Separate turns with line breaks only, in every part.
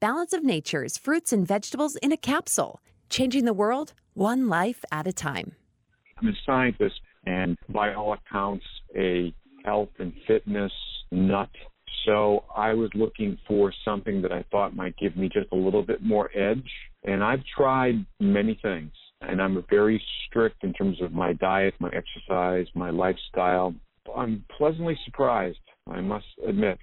Balance of Nature's fruits and vegetables in a capsule, changing the world one life at a time.
I'm a scientist and, by all accounts, a health and fitness nut. So I was looking for something that I thought might give me just a little bit more edge. And I've tried many things. And I'm very strict in terms of my diet, my exercise, my lifestyle. I'm pleasantly surprised, I must admit.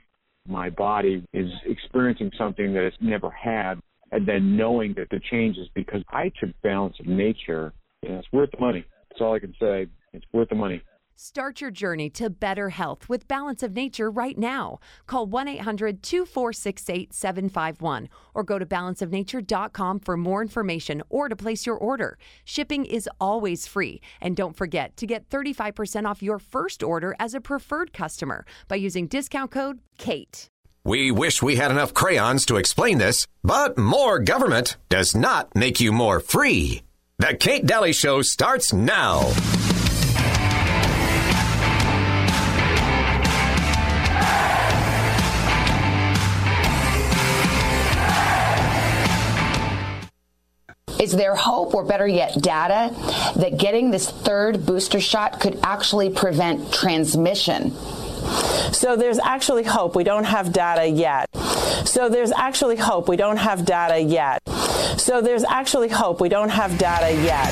My body is experiencing something that it's never had. And then knowing that the change is because I took balance of nature. And it's worth the money. That's all I can say. It's worth the money.
Start your journey to better health with Balance of Nature right now. Call 1 800 246 8751 or go to balanceofnature.com for more information or to place your order. Shipping is always free. And don't forget to get 35% off your first order as a preferred customer by using discount code KATE.
We wish we had enough crayons to explain this, but more government does not make you more free. The Kate Dalley Show starts now.
Is there hope, or better yet, data, that getting this third booster shot could actually prevent transmission?
So there's actually hope. We don't have data yet. So there's actually hope. We don't have data yet. So there's actually hope. We don't have data yet.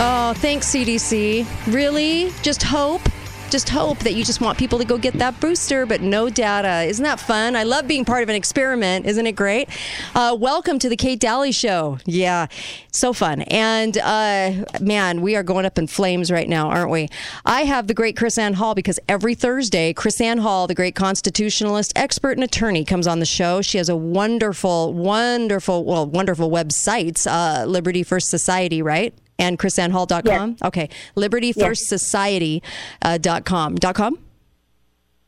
Oh, thanks, CDC. Really? Just hope? Just hope that you just want people to go get that booster, but no data. Isn't that fun? I love being part of an experiment. Isn't it great? Uh, welcome to the Kate Dalley Show. Yeah, so fun. And uh, man, we are going up in flames right now, aren't we? I have the great KrisAnne Hall because every Thursday, KrisAnne Hall, the great constitutionalist, expert, and attorney, comes on the show. She has a wonderful, wonderful, well, wonderful websites, uh, Liberty First Society, right? And krisannehall.com?
Yes.
Okay. LibertyFirstSociety.com. Uh, dot com. Dot com?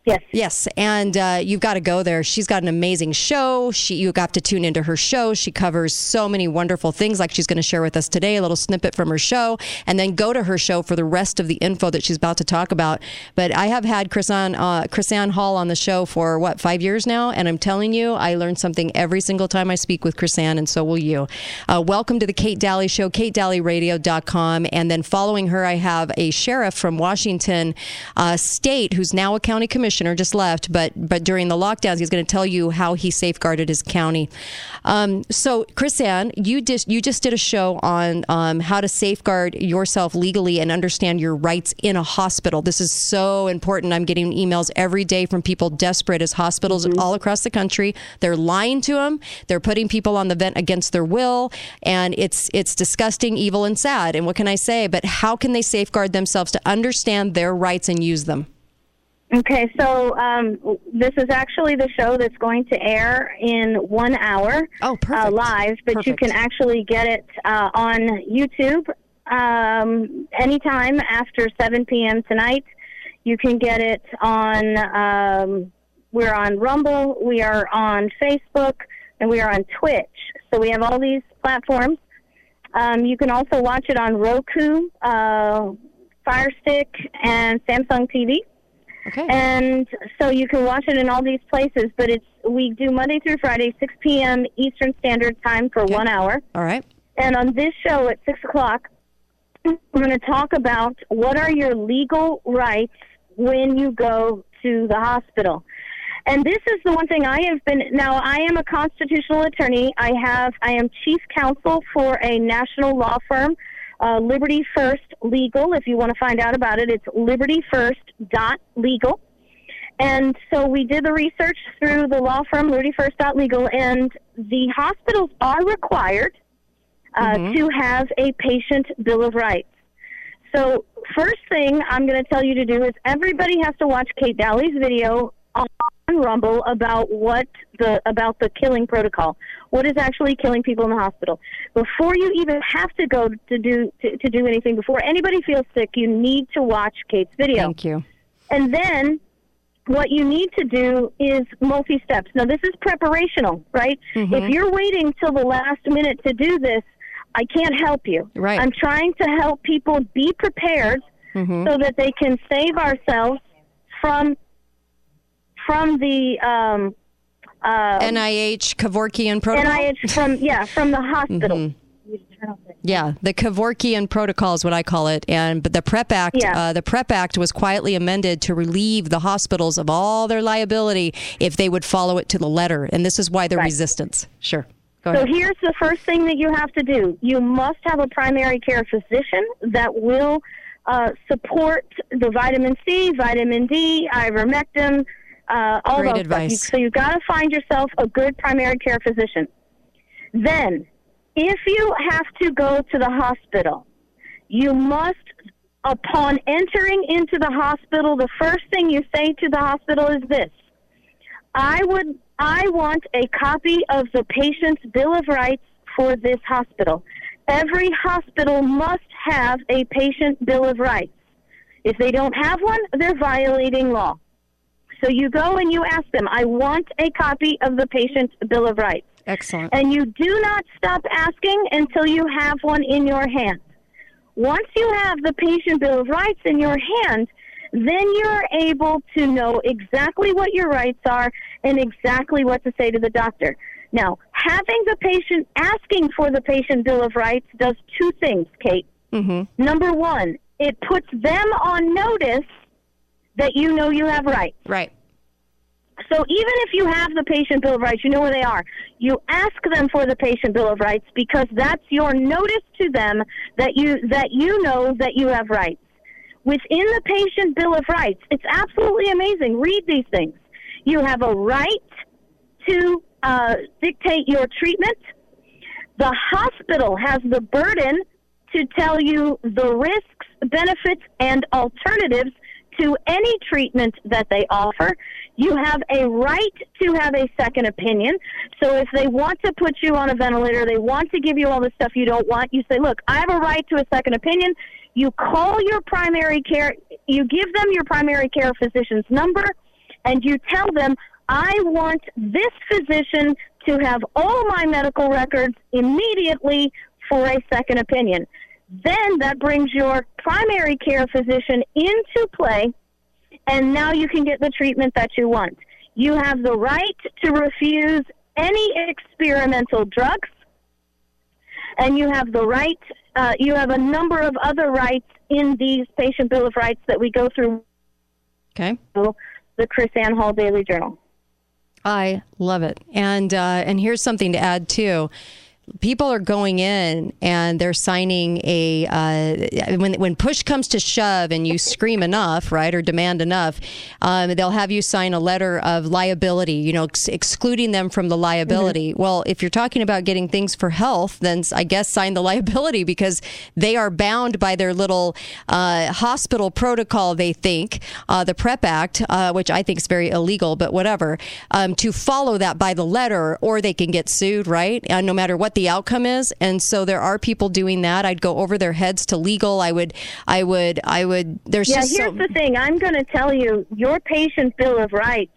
Yes.
Yes, and uh, you've got to go there. She's got an amazing show. She you got to tune into her show. She covers so many wonderful things, like she's going to share with us today. A little snippet from her show, and then go to her show for the rest of the info that she's about to talk about. But I have had KrisAnne uh, Hall on the show for what five years now, and I'm telling you, I learn something every single time I speak with KrisAnne, and so will you. Uh, welcome to the Kate Dalley Show, KateDalleyRadio.com, and then following her, I have a sheriff from Washington uh, State who's now a county commissioner commissioner just left, but but during the lockdowns, he's going to tell you how he safeguarded his county. Um, so, KrisAnne, you just you just did a show on um, how to safeguard yourself legally and understand your rights in a hospital. This is so important. I'm getting emails every day from people desperate as hospitals mm-hmm. all across the country. They're lying to them. They're putting people on the vent against their will, and it's it's disgusting, evil, and sad. And what can I say? But how can they safeguard themselves to understand their rights and use them?
Okay, so um, this is actually the show that's going to air in one hour.
Oh.
Uh, live, but
perfect.
you can actually get it uh, on YouTube um, anytime after 7 p.m. tonight. You can get it on, um, we're on Rumble, we are on Facebook, and we are on Twitch. So we have all these platforms. Um, you can also watch it on Roku, uh, Fire Stick, and Samsung TV.
Okay.
And so you can watch it in all these places, but it's we do Monday through Friday, 6 p.m. Eastern Standard Time for
Okay.
one hour.
All right.
And on this show at 6 o'clock, we're going to talk about what are your legal rights when you go to the hospital. And this is the one thing I have been now I am a constitutional attorney. I have I am chief counsel for a national law firm, uh, Liberty First Legal. If you want to find out about it, it's libertyfirst.legal. And so we did the research through the law firm libertyfirst.legal, and the hospitals are required uh, to have a patient bill of rights. So, first thing I'm going to tell you to do is everybody has to watch Kate Dalley's video on Rumble about what the about the killing protocol. What is actually killing people in the hospital? Before you even have to go to do to, to do anything, before anybody feels sick, you need to watch Kate's video.
Thank you.
And then what you need to do is multi steps. Now, this is preparational, right?
Mm-hmm.
If you're waiting till the last minute to do this, I can't help you.
Right.
I'm trying to help people be prepared
Mm-hmm.
so that they can save ourselves from from the um, um,
NIH Kevorkian protocol.
NIH from yeah from the hospital.
Mm-hmm. Yeah, the Kevorkian protocol is what I call it, and but the Prep Act,
Yeah.
uh, the Prep Act was quietly amended to relieve the hospitals of all their liability if they would follow it to the letter, and this is why the
Right.
resistance. Sure,
So here's the first thing that you have to do. You must have a primary care physician that will uh, support the vitamin C, vitamin D, ivermectin, uh, all
Great
those
advice.
stuff. So you've got to find yourself a good primary care physician. Then, if you have to go to the hospital, you must, upon entering into the hospital, the first thing you say to the hospital is this. I would I want a copy of the patient's bill of rights for this hospital. Every hospital must have a patient bill of rights. If they don't have one, they're violating law. So you go and you ask them, I want a copy of the patient bill of rights.
Excellent.
And you do not stop asking until you have one in your hand. Once you have the patient bill of rights in your hand, then you're able to know exactly what your rights are and exactly what to say to the doctor. Now, having the patient asking for the patient bill of rights does two things, Kate.
Mm-hmm.
Number one, it puts them on notice that you know you have rights.
Right.
So even if you have the patient bill of rights, you know where they are. You ask them for the patient bill of rights because that's your notice to them that you that you know that you have rights. Within the patient bill of rights, it's absolutely amazing. Read these things. You have a right to uh, dictate your treatment. The hospital has the burden to tell you the risks, benefits, and alternatives to any treatment that they offer. You have a right to have a second opinion. So if they want to put you on a ventilator, they want to give you all the stuff you don't want, you say, look, I have a right to a second opinion. You call your primary care, you give them your primary care physician's number, and you tell them, I want this physician to have all my medical records immediately for a second opinion. Then that brings your primary care physician into play, and now you can get the treatment that you want. You have the right to refuse any experimental drugs, and you have the right, uh, you have a number of other rights in these patient bill of rights that we go through
Okay.
the KrisAnne Hall Daily Journal.
I love it. And uh, and here's something to add too. People are going in and they're signing a uh, when when push comes to shove and you scream enough, right, or demand enough, um, they'll have you sign a letter of liability. You know, ex- excluding them from the liability. Well, if you're talking about getting things for health, then I guess sign the liability because they are bound by their little uh, hospital protocol. They think uh, the Prep Act, uh, which I think is very illegal, but whatever, um, to follow that by the letter, or they can get sued, right? Uh, no matter what the outcome is. And so there are people doing that. I'd go over their heads to legal. I would, I would, I would. There's
Yeah,
just
here's
so,
the thing. I'm going to tell you, your patient bill of rights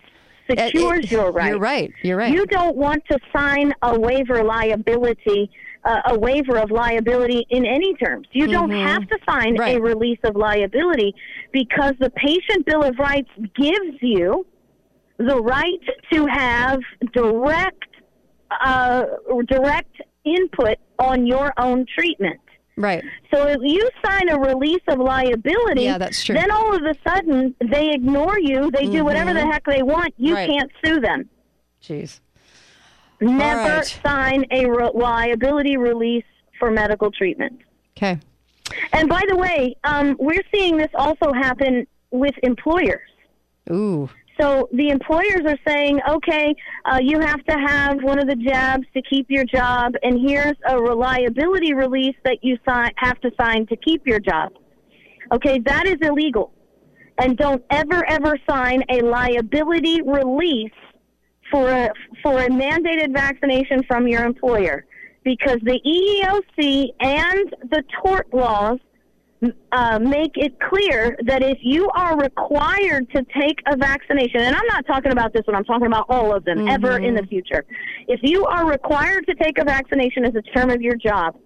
Uh, it-
secures your rights.
You're right. You're right.
You don't want to sign a waiver liability, uh, a waiver of liability in any terms. You don't have to sign
Mm-hmm. Right.
a release of liability because the patient bill of rights gives you the right to have direct, uh, direct input on your own treatment.
right.
So if you sign a release of liability,
Yeah, that's true.
then all of a sudden they ignore you. They do whatever the heck they want. You
Mm-hmm. Right.
can't sue them.
Jeez.
Never
right.
sign a re- liability release for medical treatment.
Okay.
And by the way, um, we're seeing this also happen with employers.
Ooh.
So the employers are saying, okay, uh, you have to have one of the jabs to keep your job, and here's a reliability release that you have to sign to keep your job. Okay, that is illegal. And don't ever, ever sign a liability release for a, for a mandated vaccination from your employer because the EEOC and the tort laws uh, make it clear that if you are required to take a vaccination, and I'm not talking about this one, I'm talking about all of them ever in the future. If you are required to take a vaccination as a term of your job,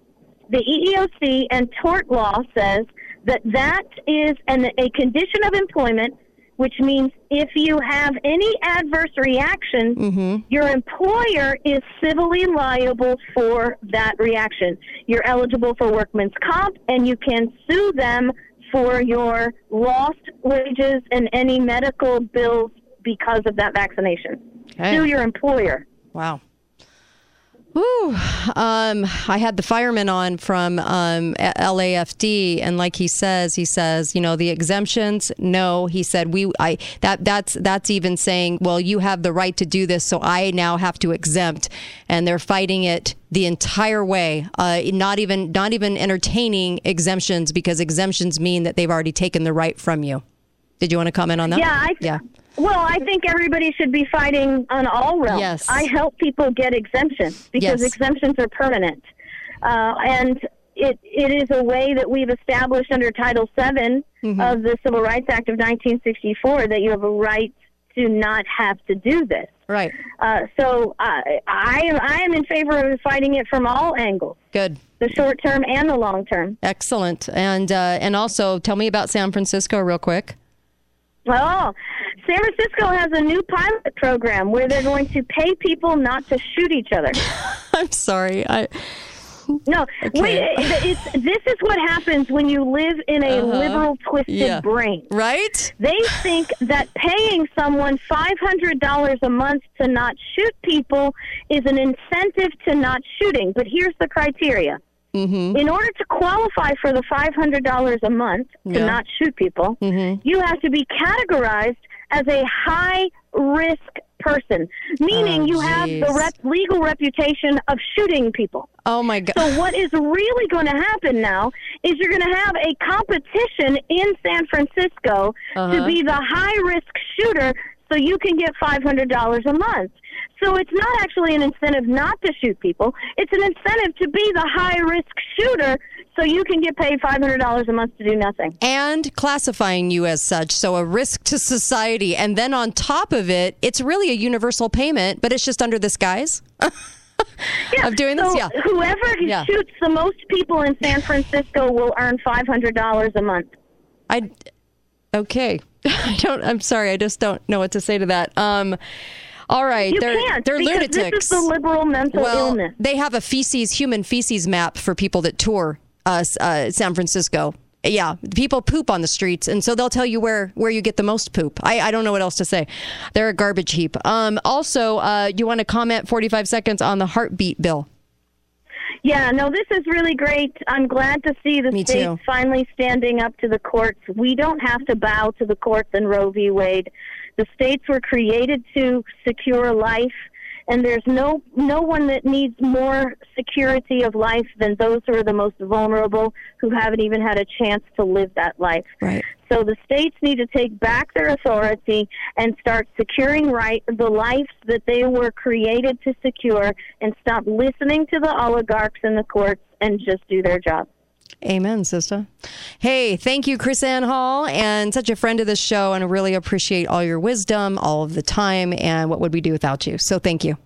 the EEOC and tort law says that that is an, a condition of employment which means if you have any adverse reaction,
Mm-hmm.
your employer is civilly liable for that reaction. You're eligible for workman's comp, and you can sue them for your lost wages and any medical bills because of that vaccination.
Okay.
Sue your employer.
Wow. Um, I had the fireman on from um, LAFD, and like he says, he says, you know, the exemptions. No, he said we. I that that's that's even saying, well, you have the right to do this, so I now have to exempt, and they're fighting it the entire way. Uh, not even not even entertaining exemptions because exemptions mean that they've already taken the right from you. Did you want to comment on that?
Yeah, I,
yeah.
Well, I think everybody should be fighting on all realms.
Yes.
I help people get exemptions because
Yes.
exemptions are permanent, uh, and it it is a way that we've established under Title VII
Mm-hmm.
of the Civil Rights Act of 1964 that you have a right to not have to do this.
Right.
Uh, so I I am I am in favor of fighting it from all angles,
Good.
the short term and the long term.
Excellent. And uh, and also tell me about San Francisco real quick.
Oh, San Francisco has a new pilot program where they're going to pay people not to shoot each other.
I'm sorry. I
No, wait, it's, this is what happens when you live in a liberal, twisted
Uh-huh. Yeah.
brain.
right?
They think that paying someone $500 a month to not shoot people is an incentive to not shooting. But here's the criteria.
Mm-hmm.
In order to qualify for the $500 a month to
Yeah.
not shoot people,
Mm-hmm.
you have to be categorized as a high risk person, meaning
Oh,
you have the rep- legal reputation of shooting people.
Oh my God.
So what is really going to happen now is you're going to have a competition in San Francisco to
Uh-huh.
be the high risk shooter so you can get $500 a month. So it's not actually an incentive not to shoot people. It's an incentive to be the high risk shooter so you can get paid $500 a month to do nothing.
and classifying you as such, so a risk to society. And then on top of it, it's really a universal payment, but it's just under this guise of doing this.
So
Yeah.
whoever
Yeah.
shoots the most people in San Francisco will earn $500 a month.
I okay. I don't. I'm sorry. I just don't know what to say to that. Um. All right.
You
they're
can't
they're lunatics.
this is the liberal mental
well,
illness.
they have a feces, human feces map for people that tour uh, uh, San Francisco. Yeah, people poop on the streets, and so they'll tell you where where you get the most poop. I, I don't know what else to say. They're a garbage heap. Um, also, uh, you want to comment 45 seconds on the heartbeat bill?
Yeah, no, this is really great. I'm glad to see the
Me
states
too.
finally standing up to the courts. We don't have to bow to the courts in Roe v. Wade. The states were created to secure life, and there's no no one that needs more security of life than those who are the most vulnerable, who haven't even had a chance to live that life.
Right.
So the states need to take back their authority and start securing right the lives that they were created to secure and stop listening to the oligarchs in the courts and just do their job.
Amen, sister. Hey, thank you, KrisAnne Hall, and such a friend of the show, and I really appreciate all your wisdom, all of the time, and what would we do without you? So thank you.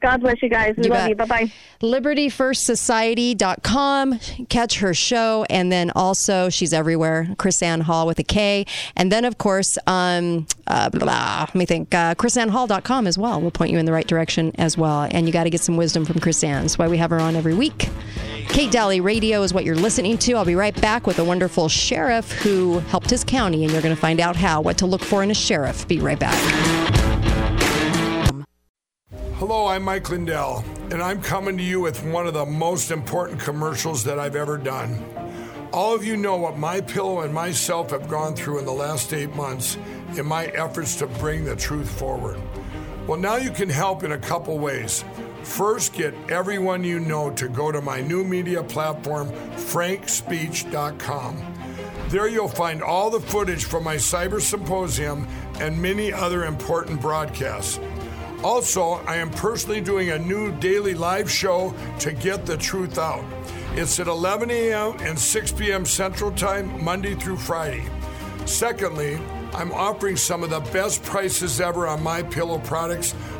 God bless you guys. We
You
love
bet.
you. Bye bye.
LibertyFirstSociety.com. Catch her show. And then also, she's everywhere. KrisAnne Hall with a K. And then, of course, um, uh, blah, blah, let me think, uh, KrisAnneHall.com as well. We'll point you in the right direction as well. And you got to get some wisdom from KrisAnne. That's why we have her on every week. Kate Dalley Radio is what you're listening to. I'll be right back with a wonderful sheriff who helped his county, and you're going to find out how, what to look for in a sheriff. Be right back.
Hello, I'm Mike Lindell, and I'm coming to you with one of the most important commercials that I've ever done. All of you know what my pillow and myself have gone through in the last eight months in my efforts to bring the truth forward. Well, now you can help in a couple ways. First, get everyone you know to go to my new media platform, frankspeech.com. There you'll find all the footage from my cyber symposium and many other important broadcasts. Also, I am personally doing a new daily live show to get the truth out. It's at 11 a.m. and 6 p.m. Central Time, Monday through Friday. Secondly, I'm offering some of the best prices ever on my pillow products,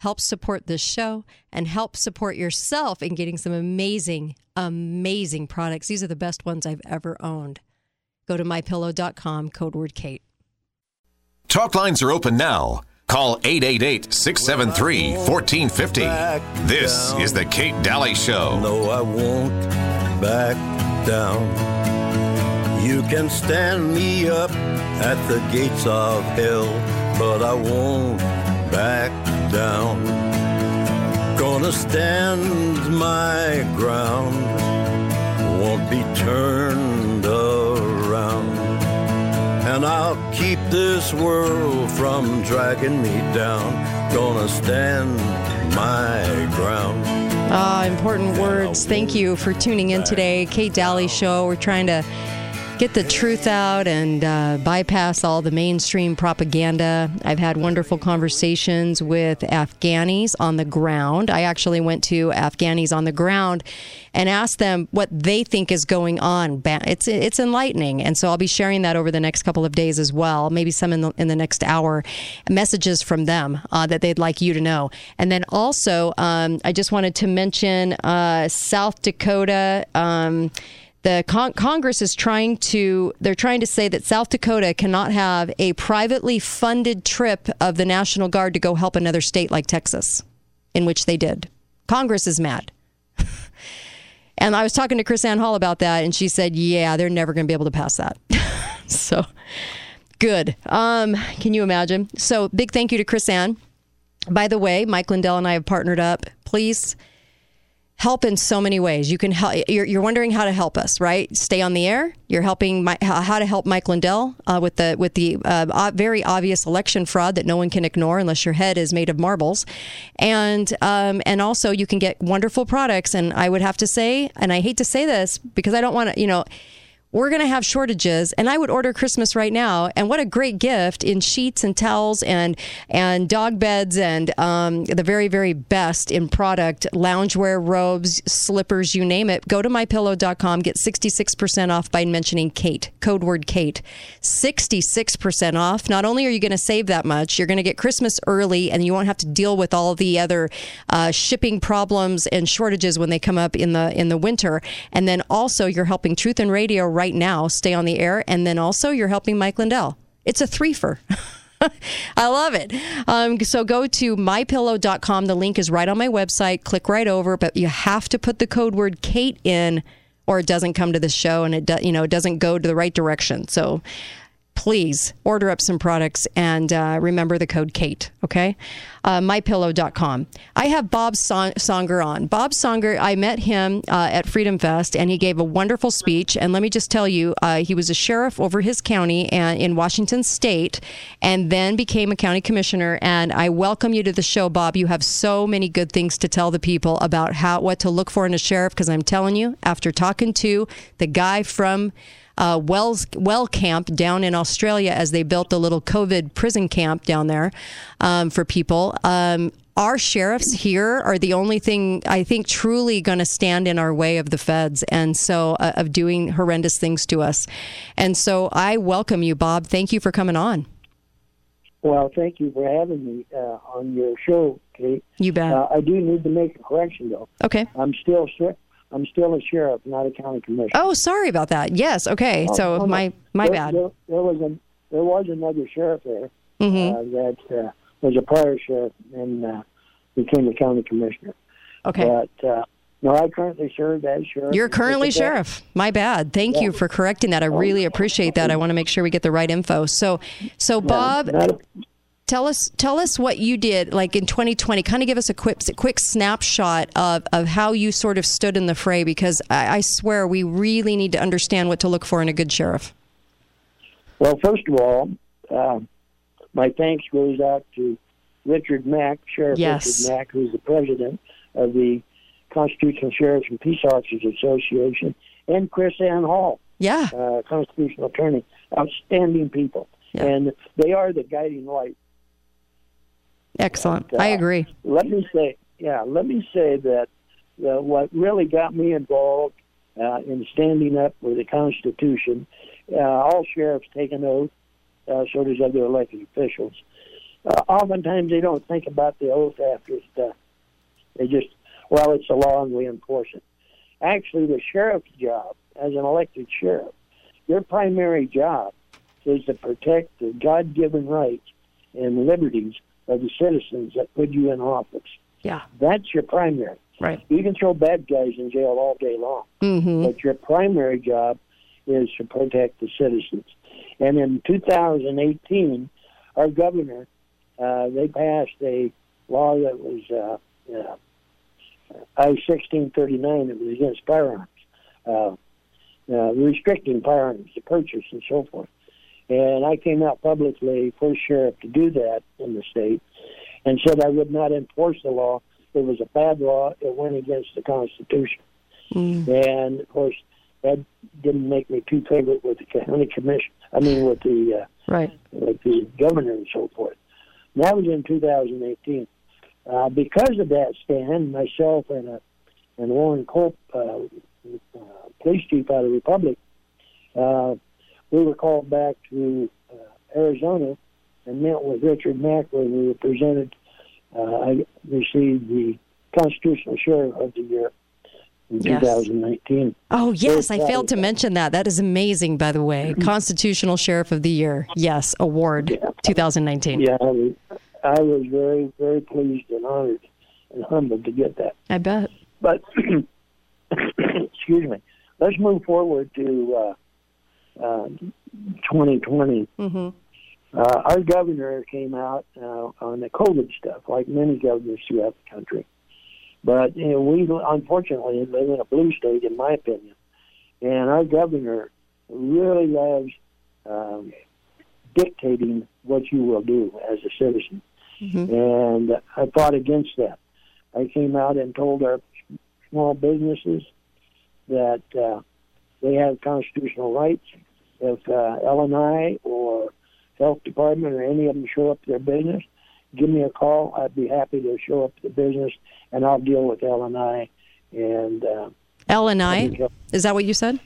help support this show, and help support yourself in getting some amazing, amazing products. These are the best ones I've ever owned. Go to mypillow.com, code word KATE.
Talk lines are open now. Call 888 673 1450. This is The Kate Dalley Show.
No, I won't back down. You can stand me up at the gates of hell, but I won't back down. Gonna stand my ground, won't be turned around. And I'll keep this world from dragging me down. Gonna stand my ground.
Ah, important words. Thank you for tuning in today. Kate Dalley Show. We're trying to get the truth out and uh, bypass all the mainstream propaganda. I've had wonderful conversations with Afghanis on the ground. I actually went to Afghanis on the ground and asked them what they think is going on. It's it's enlightening, and so I'll be sharing that over the next couple of days as well. Maybe some in the in the next hour. Messages from them uh, that they'd like you to know, and then also um, I just wanted to mention uh, South Dakota. Um, the con- Congress is trying to they're trying to say that South Dakota cannot have a privately funded trip of the National Guard to go help another state like Texas, in which they did. Congress is mad. and I was talking to KrisAnne Hall about that, and she said, "Yeah, they're never going to be able to pass that." so good. Um, can you imagine? So big thank you to KrisAnne. By the way, Mike Lindell and I have partnered up. Please help in so many ways. You can help. You're, you're wondering how to help us, right? Stay on the air. You're helping my, how to help Mike Lindell uh, with the with the uh, very obvious election fraud that no one can ignore unless your head is made of marbles, and um, and also you can get wonderful products. And I would have to say, and I hate to say this because I don't want to, you know we're going to have shortages and i would order christmas right now. And what a great gift in sheets and towels and and dog beds and um, the very very best in product loungewear robes slippers you name it. Go to mypillow.com get 66% off by mentioning kate code word kate. 66% off. Not only are you going to save that much you're going to get christmas early and you won't have to deal with all the other uh, shipping problems and shortages when they come up in the in the winter. And then also you're helping truth and radio right now stay on the air and then also you're helping mike lindell it's a threefer I love it. Um, so go to mypillow.com. The link is right on my website. Click right over, but you have to put the code word Kate in, or it doesn't come to the show and it do, you know it doesn't go to the right direction. So please order up some products and uh, remember the code Kate, okay? Uh, mypillow.com. I have Bob Son- Songer on. Bob Songer, I met him uh, at Freedom Fest and he gave a wonderful speech. And let me just tell you, uh, he was a sheriff over his county and in Washington State and then became a county commissioner. And I welcome you to the show, Bob. You have so many good things to tell the people about how what to look for in a sheriff because I'm telling you, after talking to the guy from uh, Wells Well Camp down in Australia as they built the little COVID prison camp down there um, for people. Um, our sheriffs here are the only thing I think truly going to stand in our way of the feds and so uh, of doing horrendous things to us. And so I welcome you, Bob. Thank you for coming on.
Well, thank you for having me uh, on your show, Kate.
You bet.
Uh, I do need to make a correction, though.
Okay.
I'm still sher- I'm still a sheriff, not a county commissioner.
Oh, sorry about that. Yes. Okay.
Oh,
so
no,
my my
there,
bad.
There, there was a there was another sheriff there
Mhm.
uh, that uh, was a prior sheriff and uh, became a county commissioner.
Okay.
But uh, no, I currently serve as sheriff.
You're currently sheriff. My bad. Thank you for correcting that. I really appreciate that. I want to make sure we get the right info. So, so Bob, tell us tell us what you did like in 2020. Kind of give us a quick quick snapshot of of how you sort of stood in the fray because I, I swear we really need to understand what to look for in a good sheriff.
Well, first of all, uh, my thanks goes out to Richard Mack, Sheriff
Yes.
Richard Mack, who's the president of the Constitutional Sheriffs and Peace Officers Association, and KrisAnne Hall,
Yeah.
uh, constitutional attorney, outstanding people,
Yeah.
and they are the guiding light.
Excellent. I agree.
Let me say, yeah, let me say that uh, what really got me involved uh, in standing up for the Constitution, uh, all sheriffs take an oath, uh, so does other elected officials. Uh, oftentimes they don't think about the oath after it's done. They just, well, it's a law and we enforce it. Actually, the sheriff's job, as an elected sheriff, your primary job is to protect the God given rights and liberties of the citizens that put you in office.
Yeah.
That's your primary.
Right.
You can throw bad guys in jail all day long,
Mm-hmm.
but your primary job is to protect the citizens. And in 2018, our governor, uh, they passed a law that was uh, uh, I 1639. It was against firearms, uh, uh, restricting firearms, the purchase, and so forth. And I came out publicly, first sheriff to do that in the state, and said I would not enforce the law. It was a bad law. It went against the Constitution. And of course, that didn't make me too favorite with the county commission. I mean, with the uh,
Right.
with the governor and so forth. And that was in 2018. Uh, because of that stand, myself and uh, and Loren Culp, uh, uh, police chief out of Republic, uh, we were called back to uh, Arizona and met with Richard Mack, where we were presented. Uh, I received the Constitutional Sheriff of the Year in
Yes.
2019.
Oh, yes.
Very
I failed to mention that. That is amazing, by the way. Constitutional Sheriff of the Year. Yes. Award 2019.
Yeah, I was, I was very, very pleased and honored and humbled to get that.
I bet.
But excuse me. Let's move forward to uh, uh, 2020.
Mm-hmm.
Uh, our governor came out uh, on the COVID stuff, like many governors throughout the country. But you know, we unfortunately live in a blue state, in my opinion, and our governor really loves um, dictating what you will do as a citizen. And I fought against that. I came out and told our small businesses that uh, they have constitutional rights. If uh, LNI or health department or any of them show up to their business, give me a call. I'd be happy to show up to the business, and I'll deal with LNI. And uh,
L and I. Is that what you said?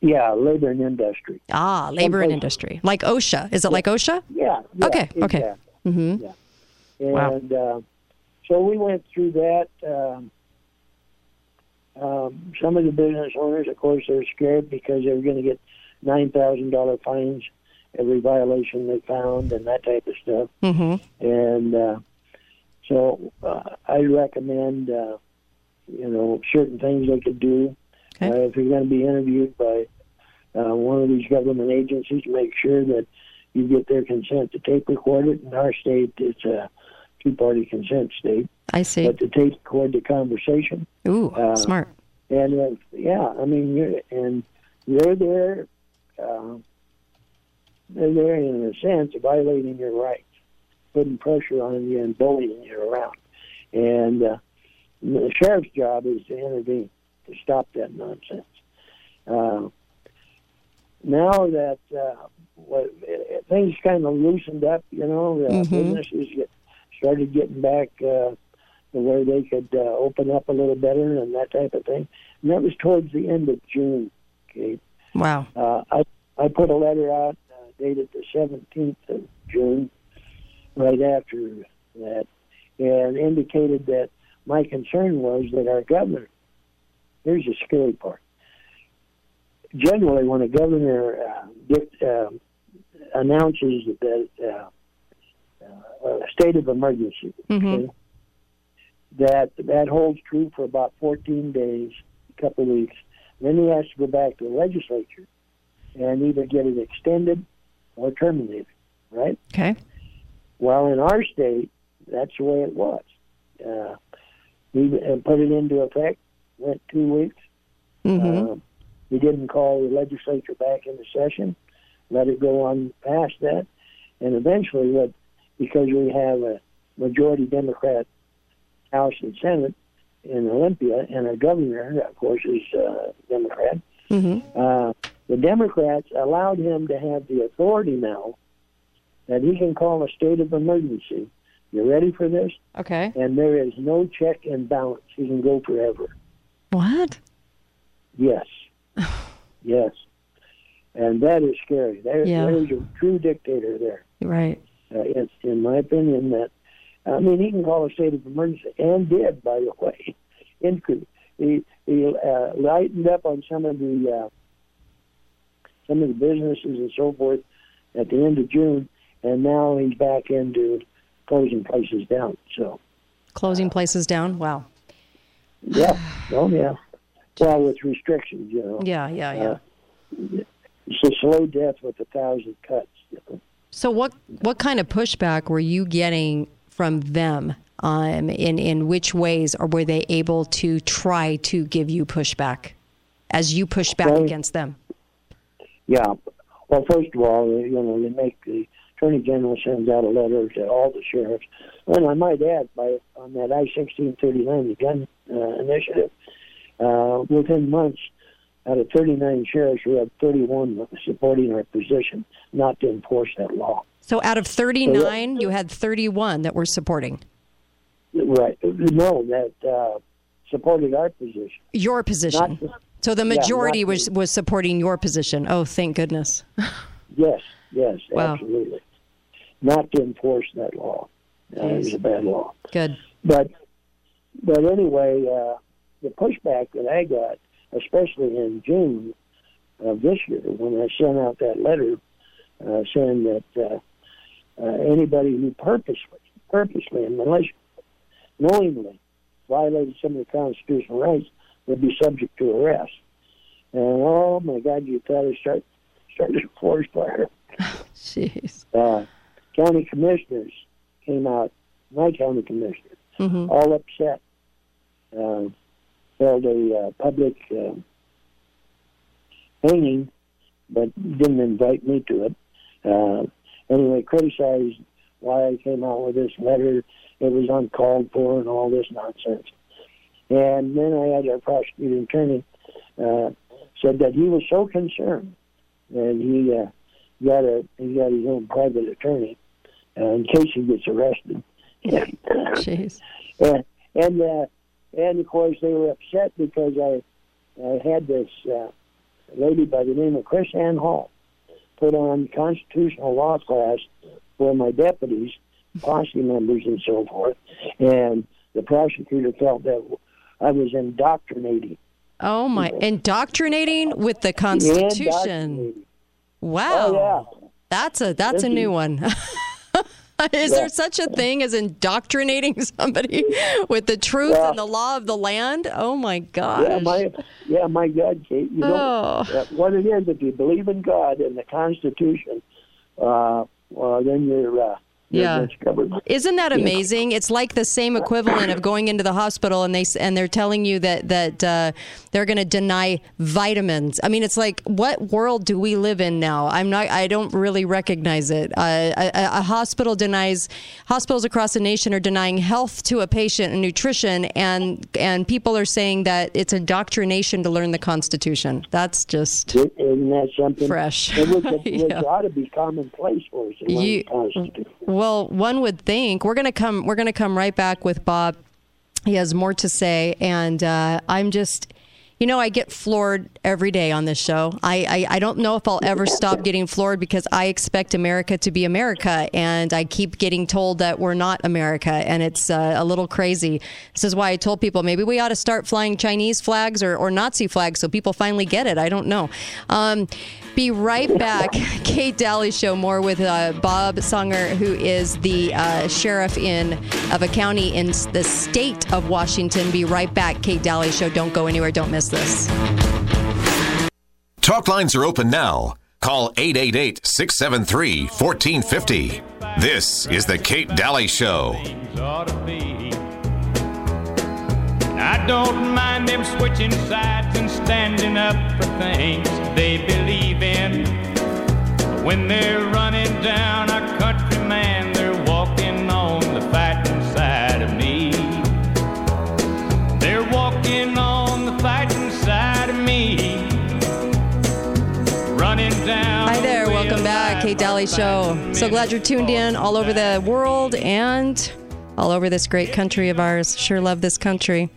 yeah, labor and industry.
Ah, labor and industry. Like OSHA. Is it like OSHA?
Yeah. yeah
Okay, okay. Mm-hmm.
Yeah.
Wow.
And uh, so we went through that. Um, um, some of the business owners, of course, they were scared because they were going to get nine thousand dollar fines every violation they found and that type of stuff.
Mm-hmm.
And uh, so uh, I recommend, uh, you know, certain things they could do.
Okay.
Uh, if you're going to be interviewed by uh, one of these government agencies, make sure that you get their consent to tape record it. In our state, it's a two-party consent state,
I see.
but to tape record the conversation.
Ooh,
uh,
smart.
And if, yeah, I mean, you're, and they're there, uh, they're there in a sense violating your rights, putting pressure on you and bullying you around. And uh, the sheriff's job is to intervene to stop that nonsense. Uh, now that uh, what, things kind of loosened up, you know, the
Mhm.
businesses get, started getting back uh, where they could uh, open up a little better and that type of thing. And that was towards the end of June. Okay,
Wow.
uh, I I put a letter out uh, dated the 17th of June, right after that, and indicated that my concern was that our governor. Here's the scary part. Generally, when a governor uh, dic- uh, announces that uh, uh, a state of emergency,
Mhm.
That that holds true for about 14 days, a couple weeks. Then he has to go back to the legislature and either get it extended or terminated, right?
Okay.
Well, in our state, that's the way it was. Uh, we uh, put it into effect, went two weeks.
Mm-hmm.
Um, we didn't call the legislature back into session, let it go on past that, and eventually, what because we have a majority Democrat House and Senate in Olympia, and our governor, of course, is uh, Democrat, Uh, the Democrats allowed him to have the authority now that he can call a state of emergency. You ready for this?
Okay.
And there is no check and balance. He can go forever.
What?
Yes. yes. And that is scary. There,
Yeah.
There's a true dictator there.
Right.
Uh, it's, in my opinion, that I mean, he can call a state of emergency, and did, by the way. Incre- He he uh, lightened up on some of the uh, some of the businesses and so forth at the end of June, and now he's back into closing places down. So,
Closing places down. Wow.
yeah, oh yeah. Well, with restrictions, you know.
Yeah, yeah, yeah.
Uh, it's a slow death with a thousand cuts. You know?
So what what kind of pushback were you getting from them? Um, in in which ways or were they able to try to give you pushback as you push back
Well-
against them?
Yeah. Well, first of all, you know, they make the attorney general sends out a letter to all the sheriffs, and I might add, by on that I sixteen thirty nine, the gun uh, initiative, uh, within months, out of thirty nine sheriffs, we had thirty one supporting our position not to enforce that law.
So out of 39, you had 31 that were supporting
Right? No, that uh, supported our position.
your position.
Not-
so the majority
not-
was was supporting your position. Oh, thank goodness.
Yes, yes,
Wow.
absolutely. Not to enforce that law. Uh, it was a bad law.
Good.
But but anyway, uh, the pushback that I got, especially in June of this year, when I sent out that letter uh, saying that uh, anybody who purposely, purposely and maliciously, knowingly violated some of the constitutional rights would be subject to arrest. And oh my God, you thought I start started a forest fire.
Jeez.
Uh, county commissioners came out, my county commissioners,
Mhm.
all upset. Uh, held a uh, public uh, hanging, but didn't invite me to it. Uh, anyway, criticized why I came out with this letter. It was uncalled for and all this nonsense. And then I had our prosecuting attorney uh, said that he was so concerned that he uh, got a he got his own private attorney uh, in case he gets arrested.
Jeez.
And and uh, and of course they were upset because I I had this uh, lady by the name of KrisAnne Hall put on constitutional law class for my deputies, posse members, and so forth. And the prosecutor felt that I was indoctrinating.
Oh my! Indoctrinating with the Constitution. Wow.
Oh, yeah.
That's a that's a new one. Is
Yeah.
there such a thing as indoctrinating somebody with the truth
Yeah.
and the law of the land? Oh my gosh.
Yeah, my yeah, my God, Kate. You know
Oh.
what it is. If you believe in God and the Constitution, uh, well, then you're uh, you're
Yeah. Isn't that amazing? It's like the same equivalent of going into the hospital and they and they're telling you that that uh, they're going to deny vitamins. I mean, it's like what world do we live in now? I'm not. I don't really recognize it. Uh, a, a- a hospital denies hospitals across the nation are denying health to a patient and nutrition, and and people are saying that it's indoctrination to learn the Constitution. That's just
that something
Fresh.
It would, it
Yeah.
ought to be commonplace for us
You-
Constitution.
Well, one would think we're to come. We're to come right back with Bob. He has more to say, and uh, I'm just. You know, I get floored every day on this show. I, I, I don't know if I'll ever stop getting floored because I expect America to be America, and I keep getting told that we're not America, and it's uh, a little crazy. This is why I told people maybe we ought to start flying Chinese flags or, or Nazi flags so people finally get it. I don't know. Um, be right back. Kate Dalley Show, more with uh, Bob Songer, who is the uh, sheriff in of a county in the state of Washington. Be right back. Kate Dalley Show. Don't go anywhere. Don't miss this.
Talk lines are open now. Call 888 673 1450. This is The Kate Dalley Show.
I don't mind them switching sides and standing up for things they believe in. When they're running down a country man, they're walking on the fighting side of me. They're walking on the fighting side of me. Running down. Hi there, welcome back.
Kate Dalley Show. So glad you're tuned in all over the world and all over this great country of ours. Sure love this country.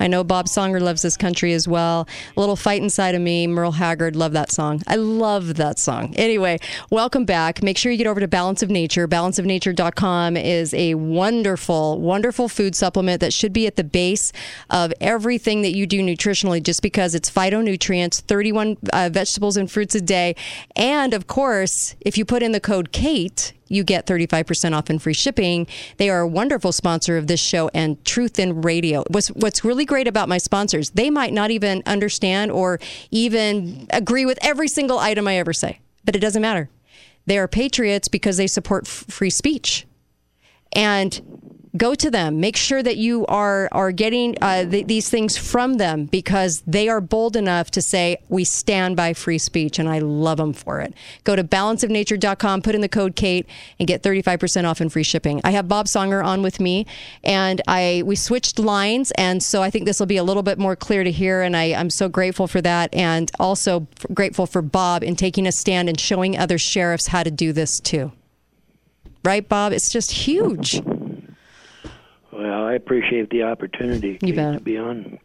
I know Bob Songer loves this country as well. A little fight inside of me. Merle Haggard, love that song. I love that song. Anyway, welcome back. Make sure you get over to Balance of Nature. Balanceofnature.com is a wonderful, wonderful food supplement that should be at the base of everything that you do nutritionally just because it's phytonutrients, 31 uh, vegetables and fruits a day. And of course, if you put in the code KATE, you get 35% off and free shipping. They are a wonderful sponsor of this show and Truth in Radio. What's, what's really great about my sponsors, they might not even understand or even agree with every single item I ever say, but it doesn't matter. They are patriots because they support f- free speech. And go to them. Make sure that you are are getting uh, th- these things from them because they are bold enough to say we stand by free speech, and I love them for it. Go to balanceofnature.com, put in the code Kate, and get 35% off and free shipping. I have Bob Songer on with me, and I we switched lines, and so I think this will be a little bit more clear to hear, and I, I'm so grateful for that, and also grateful for Bob in taking a stand and showing other sheriffs how to do this too. Right, Bob? It's just huge.
Well, I appreciate the opportunity
You bet.
to be on,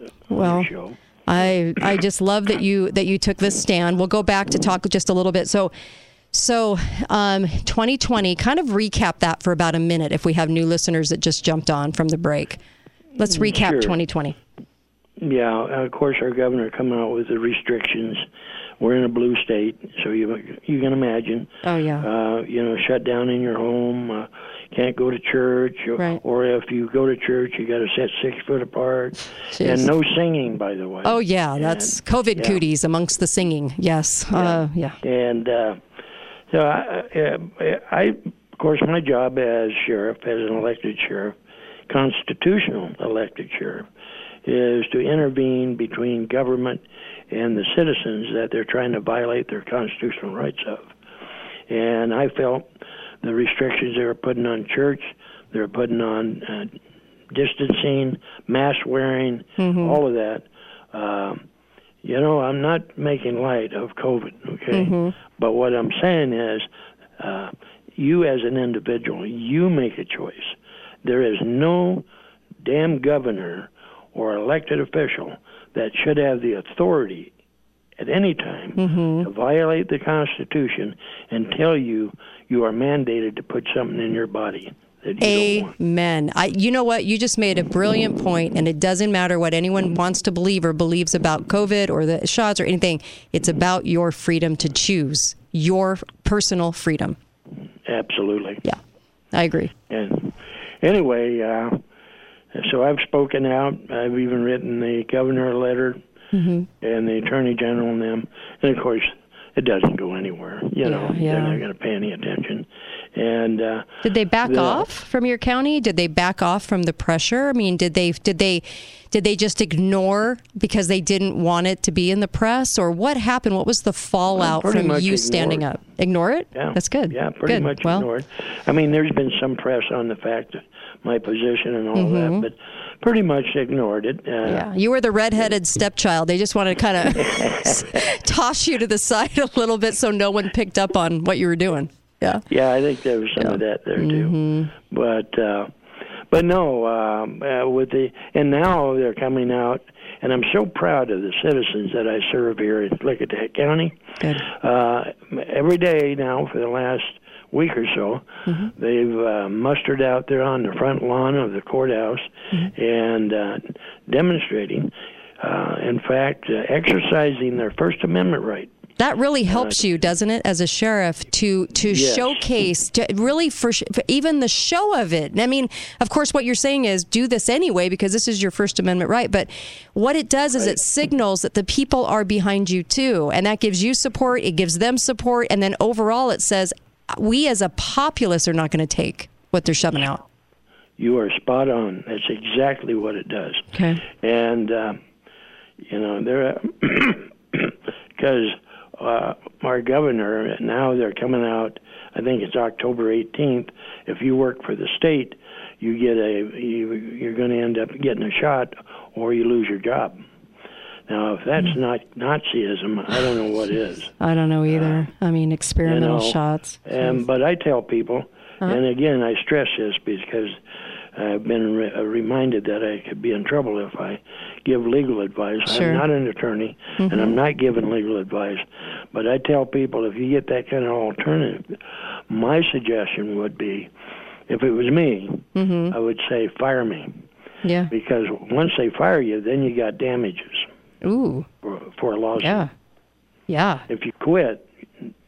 on
Well,
show.
I I just love that you that you took this stand. We'll go back to talk just a little bit. So so um 2020 kind of recap that for about a minute if we have new listeners that just jumped on from the break. Let's recap
Sure.
2020.
Yeah, of course, our governor coming out with the restrictions. We're in a blue state, so you you can imagine.
Oh yeah.
Uh, you know, shut down in your home. Uh, can't go to church, or,
Right.
or if you go to church, you got to sit six foot apart,
Jeez.
and no singing, by the way.
Oh yeah, that's COVID
yeah.
cooties amongst the singing. Yes. Uh yeah.
And uh, so I, I, I, of course, my job as sheriff, as an elected sheriff, constitutional elected sheriff, is to intervene between government and the citizens that they're trying to violate their constitutional rights of. And I felt the restrictions they were putting on church, they were putting on uh, distancing, mask wearing,
Mhm.
all of that. Um, you know, I'm not making light of COVID, okay?
Mhm.
But what I'm saying is, uh, you as an individual, you make a choice. There is no damn governor or elected official that should have the authority at any time
Mm-hmm.
to violate the Constitution and tell you you are mandated to put something in your body that you.
Amen. I, you know what? You just made a brilliant point, and it doesn't matter what anyone wants to believe or believes about COVID or the shots or anything. It's about your freedom to choose your personal freedom.
Absolutely.
Yeah, I agree.
And anyway, uh, so I've spoken out. I've even written the governor a letter
Mm-hmm.
and the attorney general and them. And of course, it doesn't go anywhere. You know,
Yeah, yeah.
they're not going to pay any attention. And uh,
Did they back
the-
off from your county? Did they back off from the pressure? I mean, did they did they did they just ignore because they didn't want it to be in the press, or what happened? What was the fallout
pretty
from you
ignored.
standing up? Ignore it.
Yeah,
that's good.
Yeah, pretty
good.
much
well,
ignored. I mean, there's been some press on the fact that my position and all
Mhm.
that, but pretty much ignored it. Uh,
Yeah, you were the redheaded stepchild. They just wanted to kind of toss you to the side a little bit so no one picked up on what you were doing. Yeah.
Yeah, I think there was some of that there too.
Mm-hmm.
But uh, but no, um, uh, with the and now they're coming out, and I'm so proud of the citizens that I serve here in Klickitat County.
Good.
Uh, every day now for the last week or so,
Mm-hmm.
they've uh, mustered out there on the front lawn of the courthouse
Mm-hmm.
and uh, demonstrating. Uh, in fact, uh, exercising their First Amendment right.
That really helps you, doesn't it, as a sheriff, to to
Yes.
showcase, to really for, sh- for even the show of it. I mean, of course, what you're saying is do this anyway because this is your First Amendment right. But what it does is it signals that the people are behind you too, and that gives you support. It gives them support, and then overall, it says we as a populace are not going to take what they're shoving out.
You are spot on. That's exactly what it does.
Okay.
And uh, you know, they're because uh, our governor now they're coming out. I think it's October 18th. If you work for the state, you get a you, you're going to end up getting a shot, or you lose your job. Now, if that's not Nazism, I don't know what is.
I don't know either. I mean, experimental
Uh, you know,
shots.
Um, but I tell people,
Uh-huh.
and again, I stress this because I've been re- uh, reminded that I could be in trouble if I give legal advice.
Sure.
I'm not an attorney, and
Mhm.
I'm not giving legal advice. But I tell people if you get that kind of alternative, my suggestion would be, if it was me,
Mm-hmm.
I would say fire me
Yeah.
because once they fire you, then you got damages
Ooh.
for, for a lawsuit.
Yeah. Yeah.
If you quit,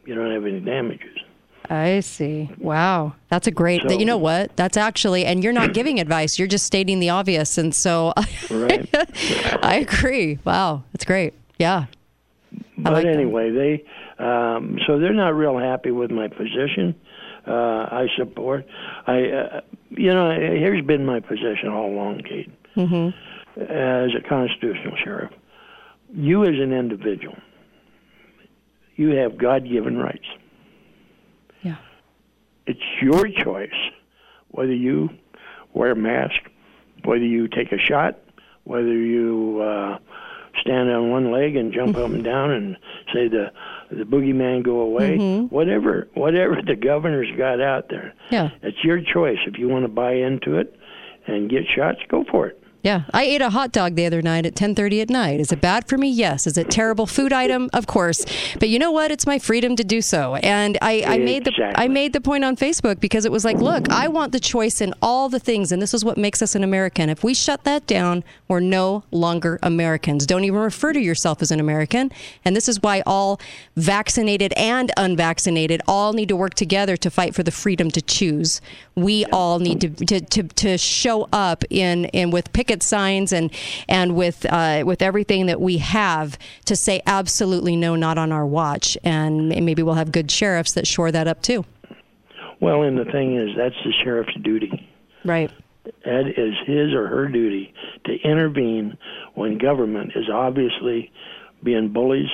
you don't have any damages.
I see. Wow. That's a great.
So-
you know what? That's actually, and you're not giving advice. You're just stating the obvious. And so
Right.
I agree. Wow. That's great. Yeah.
But
like that.
anyway, they um, so they're not real happy with my position. Uh, I support. I uh, you know here's been my position all along, Kate,
Mm-hmm.
as a constitutional sheriff. You as an individual, you have God-given rights.
Yeah.
It's your choice whether you wear a mask, whether you take a shot, whether you uh, stand on one leg and jump up and down and say the the boogeyman go away.
Mhm.
Whatever whatever the governor's got out there,
Yeah.
it's your choice. If you want to buy into it and get shots, go for it.
Yeah, I ate a hot dog the other night at 10:30 at night. Is it bad for me? Yes. Is it terrible food item? Of course. But you know what? It's my freedom to do so. And I, I made the I made the point on Facebook because it was like, look, I want the choice in all the things, and this is what makes us an American. If we shut that down, we're no longer Americans. Don't even refer to yourself as an American. And this is why all vaccinated and unvaccinated all need to work together to fight for the freedom to choose. We all need to to, to, to show up in, in with picket signs and and with uh, with everything that we have to say absolutely no, not on our watch. And maybe we'll have good sheriffs that shore that up too.
Well, and the thing is, that's the sheriff's duty.
Right.
That is his or her duty to intervene when government is obviously being bullies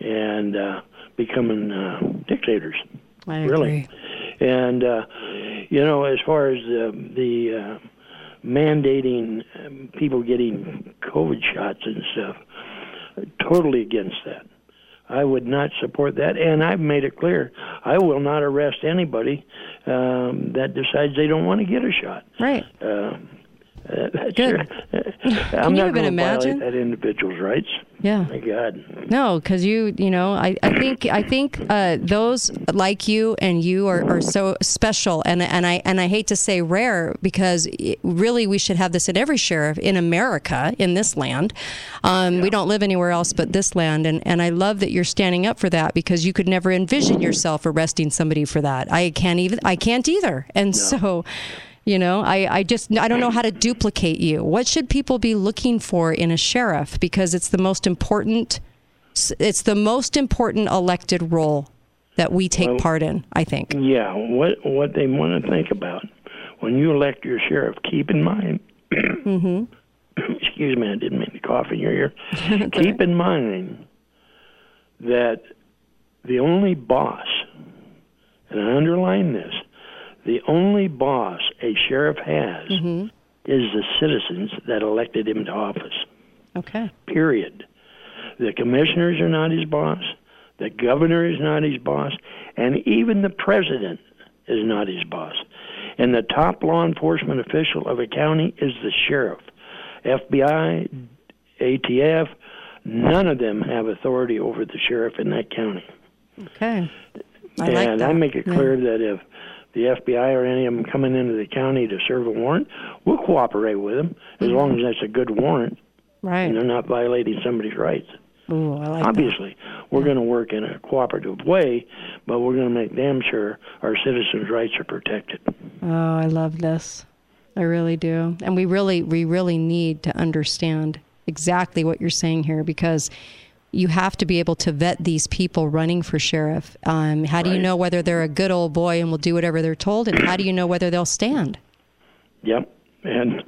and uh, becoming uh, dictators.
I
really. And uh, you know, as far as the the uh, mandating um, people getting COVID shots and stuff, totally against that. I would not support that, and I've made it clear I will not arrest anybody um, that decides they don't want to get a shot.
Right.
Um, uh,
Good.
I'm
you
not
even imagine?
that individual's rights.
Yeah.
My God.
No, because you, you know, I, I think, I think uh, those like you and you are, are so special, and and I and I hate to say rare because it, really we should have this in every sheriff in America in this land. Um, We don't live anywhere else but this land, and and I love that you're standing up for that because you could never envision yourself arresting somebody for that. I can't even, I can't either, and so. You know, I, I just I don't know how to duplicate you. What should people be looking for in a sheriff? Because it's the most important it's the most important elected role that we take
Well,
part in, I think.
Yeah, what what they want to think about when you elect your sheriff, keep in mind.
mm-hmm.
excuse me, I didn't mean to cough in your ear. keep in mind that the only boss, and I underline this, the only boss a sheriff has
Mm-hmm.
is the citizens that elected him to office.
Okay.
Period. The commissioners are not his boss. The governor is not his boss. And even the president is not his boss. And the top law enforcement official of a county is the sheriff. FBI, ATF, none of them have authority over the sheriff in that county.
Okay. I
and
like
I make it
Yeah.
clear that if the FBI or any of them coming into the county to serve a warrant, we'll cooperate with them as
Mm-hmm.
long as that's a good warrant
Right.
and they're not violating somebody's rights.
Ooh, I like
Obviously, we're going to work in a cooperative way, but we're going to make damn sure our citizens' rights are protected.
Oh, I love this. I really do. And we really we really need to understand exactly what you're saying here because you have to be able to vet these people running for sheriff. Um, how do you know whether they're a good old boy and will do whatever they're told, and how do you know whether they'll stand?
Yep, and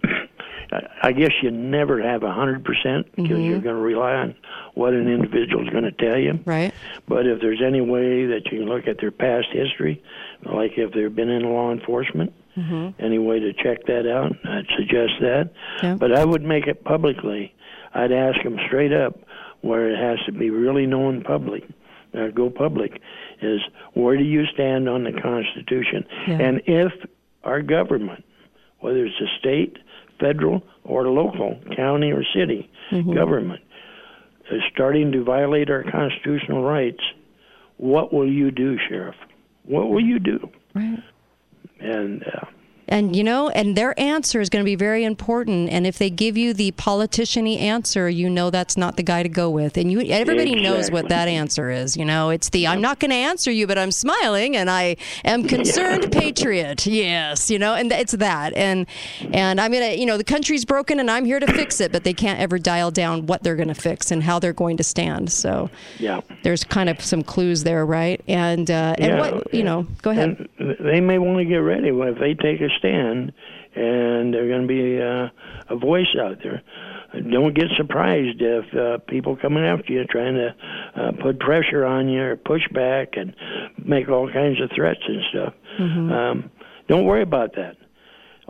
I- guess you never have a hundred percent because
Mhm.
you're going to rely on what an individual is going to tell you.
Right.
But if there's any way that you can look at their past history, like if they've been in law enforcement,
Mm-hmm.
any way to check that out, I'd suggest that.
Yeah.
But I would make it publicly. I'd ask them straight up, where it has to be really known public, uh, go public, is where do you stand on the Constitution?
Yeah.
And if our government, whether it's a state, federal, or local, county, or city
Mhm.
government, is starting to violate our constitutional rights, what will you do, Sheriff? What will you do?
Right.
And uh,
And you know, and their answer is going to be very important. And if they give you the politician-y answer, you know that's not the guy to go with. And you, everybody knows what that answer is. You know, it's the I'm not going to answer you, but I'm smiling and I am concerned patriot. Yes, you know, and it's that. And and I'm gonna, you know, the country's broken and I'm here to fix it, but they can't ever dial down what they're going to fix and how they're going to stand. So
yeah.
there's kind of some clues there, right? And uh, and
Yeah,
what you know, go ahead.
And they may want to get ready if they take a stand, and they're going to be uh, a voice out there. Don't get surprised if uh, people coming after you trying to uh, put pressure on you or push back and make all kinds of threats and stuff.
Mhm.
Um, don't worry about that.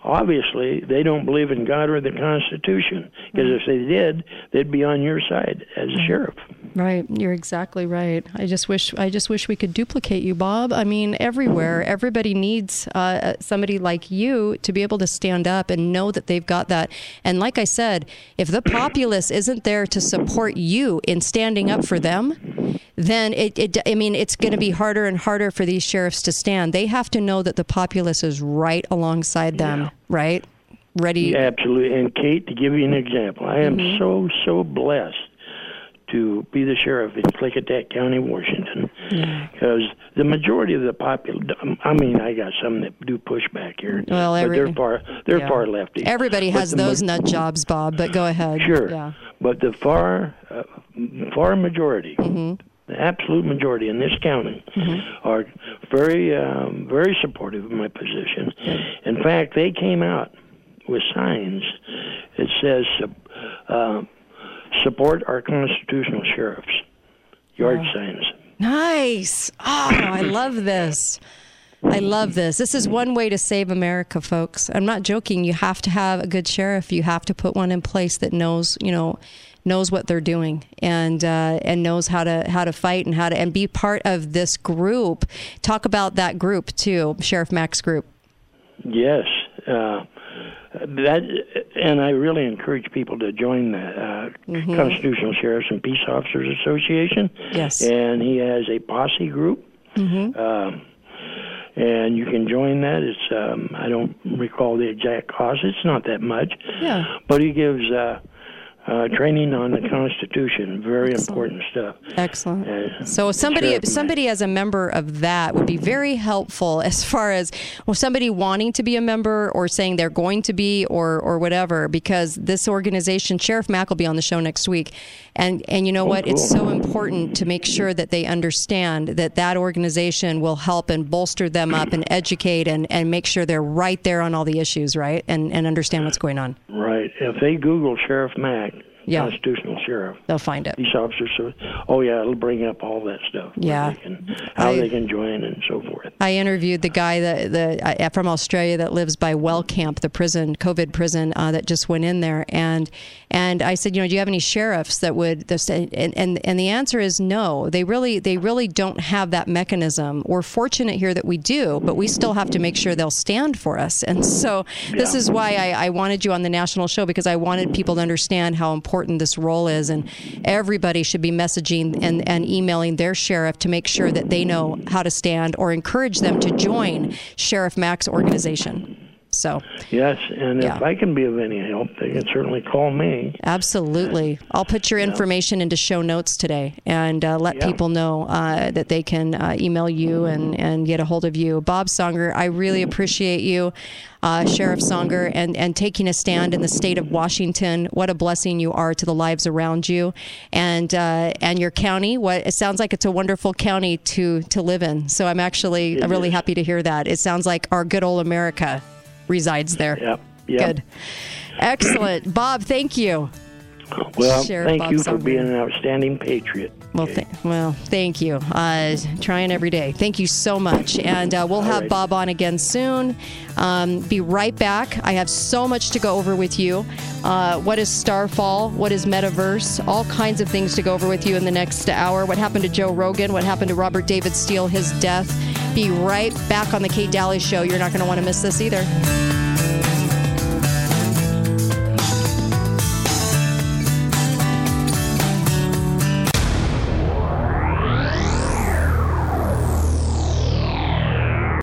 Obviously, they don't believe in God or the Constitution because if they did, they'd be on your side as a sheriff.
Right, you're exactly right. I just wish I just wish we could duplicate you, Bob. I mean, everywhere, everybody needs uh, somebody like you to be able to stand up and know that they've got that. And like I said, if the populace isn't there to support you in standing up for them, then it, it I mean, it's going to be harder and harder for these sheriffs to stand. They have to know that the populace is right alongside them, right? Ready.
Yeah, absolutely. And Kate, to give you an example, I am
Mhm.
so so blessed to be the sheriff in Klickitat County, Washington, because the majority of the populace. I mean, I got some that do push back here,
Well,
but they're far they're
yeah.
far lefty.
Everybody
But
has those
ma-
nut jobs, Bob. But go ahead.
Sure,
Yeah.
but the far uh, far majority.
Mm-hmm.
The absolute majority in this county are very, um, very supportive of my position. In fact, they came out with signs that says uh, support our constitutional sheriffs. Yard
Wow.
signs.
Nice. Oh, I love this. I love this. This is one way to save America, folks. I'm not joking. You have to have a good sheriff. You have to put one in place that knows, you know, knows what they're doing and uh, and knows how to how to fight and how to and be part of this group. Talk about that group too, Sheriff Mack's group.
Yes, uh, that, and I really encourage people to join the uh,
Mhm.
Constitutional Sheriffs and Peace Officers Association.
Yes.
and he has a posse group.
Mm-hmm.
Um, and you can join that. It's um, I don't recall the exact cost. It's not that much,
Yeah.
but he gives uh, uh, training on the Constitution. Very important stuff.
Excellent.
Uh,
So somebody somebody as a member of that would be very helpful as far as well somebody wanting to be a member or saying they're going to be or or whatever because this organization Sheriff Mack will be on the show next week and and you know
Oh,
what it's so important to make sure that they understand that that organization will help and bolster them up and educate and and make sure they're right there on all the issues right and and understand what's going on.
Right. If they Google Sheriff Mack,
Yeah.
constitutional sheriff,
they'll find it.
Peace officers. So, oh yeah, it'll bring up all that stuff.
Yeah.
they can- how
I-
they can join and so forth.
I interviewed the guy that the uh, from Australia that lives by Wellcamp, the prison, COVID prison uh, that just went in there, and and I said, you know, do you have any sheriffs that would? this- And and and the answer is no. They really they really don't have that mechanism. We're fortunate here that we do, but we still have to make sure they'll stand for us. And so this
Yeah.
is why I, I wanted you on the national show because I wanted people to understand how important this role is, and everybody should be messaging and, and emailing their sheriff to make sure that they know how to stand or encourage them to join Sheriff Mack's organization. So,
Yes, and
Yeah.
if I can be of any help, they can certainly call me.
absolutely. I'll put your information into show notes today and uh, let
Yeah.
people know uh, that they can uh, email you and, and get a hold of you. Bob Songer, I really appreciate you, uh, Sheriff Songer, and, and taking a stand in the state of Washington. What a blessing you are to the lives around you and uh, and your county. What It sounds like it's a wonderful county to, to live in. So I'm actually
It
really
is.
happy to hear that. It sounds like our good old America resides there.
Yep. Yep.
Good. Excellent. Bob, thank you.
Well,
Sheriff
thank
Bob
you for
Songer.
being an outstanding patriot.
Well, th- well, thank you. Uh, trying every day. Thank you so much. And uh, we'll have
Alrighty.
Bob on again soon. Um, be right back. I have so much to go over with you. Uh, what is Starfall? What is Metaverse? All kinds of things to go over with you in the next hour. What happened to Joe Rogan? What happened to Robert David Steele? His death. Be right back on the Kate Dalley Show. You're not going to want to miss this either.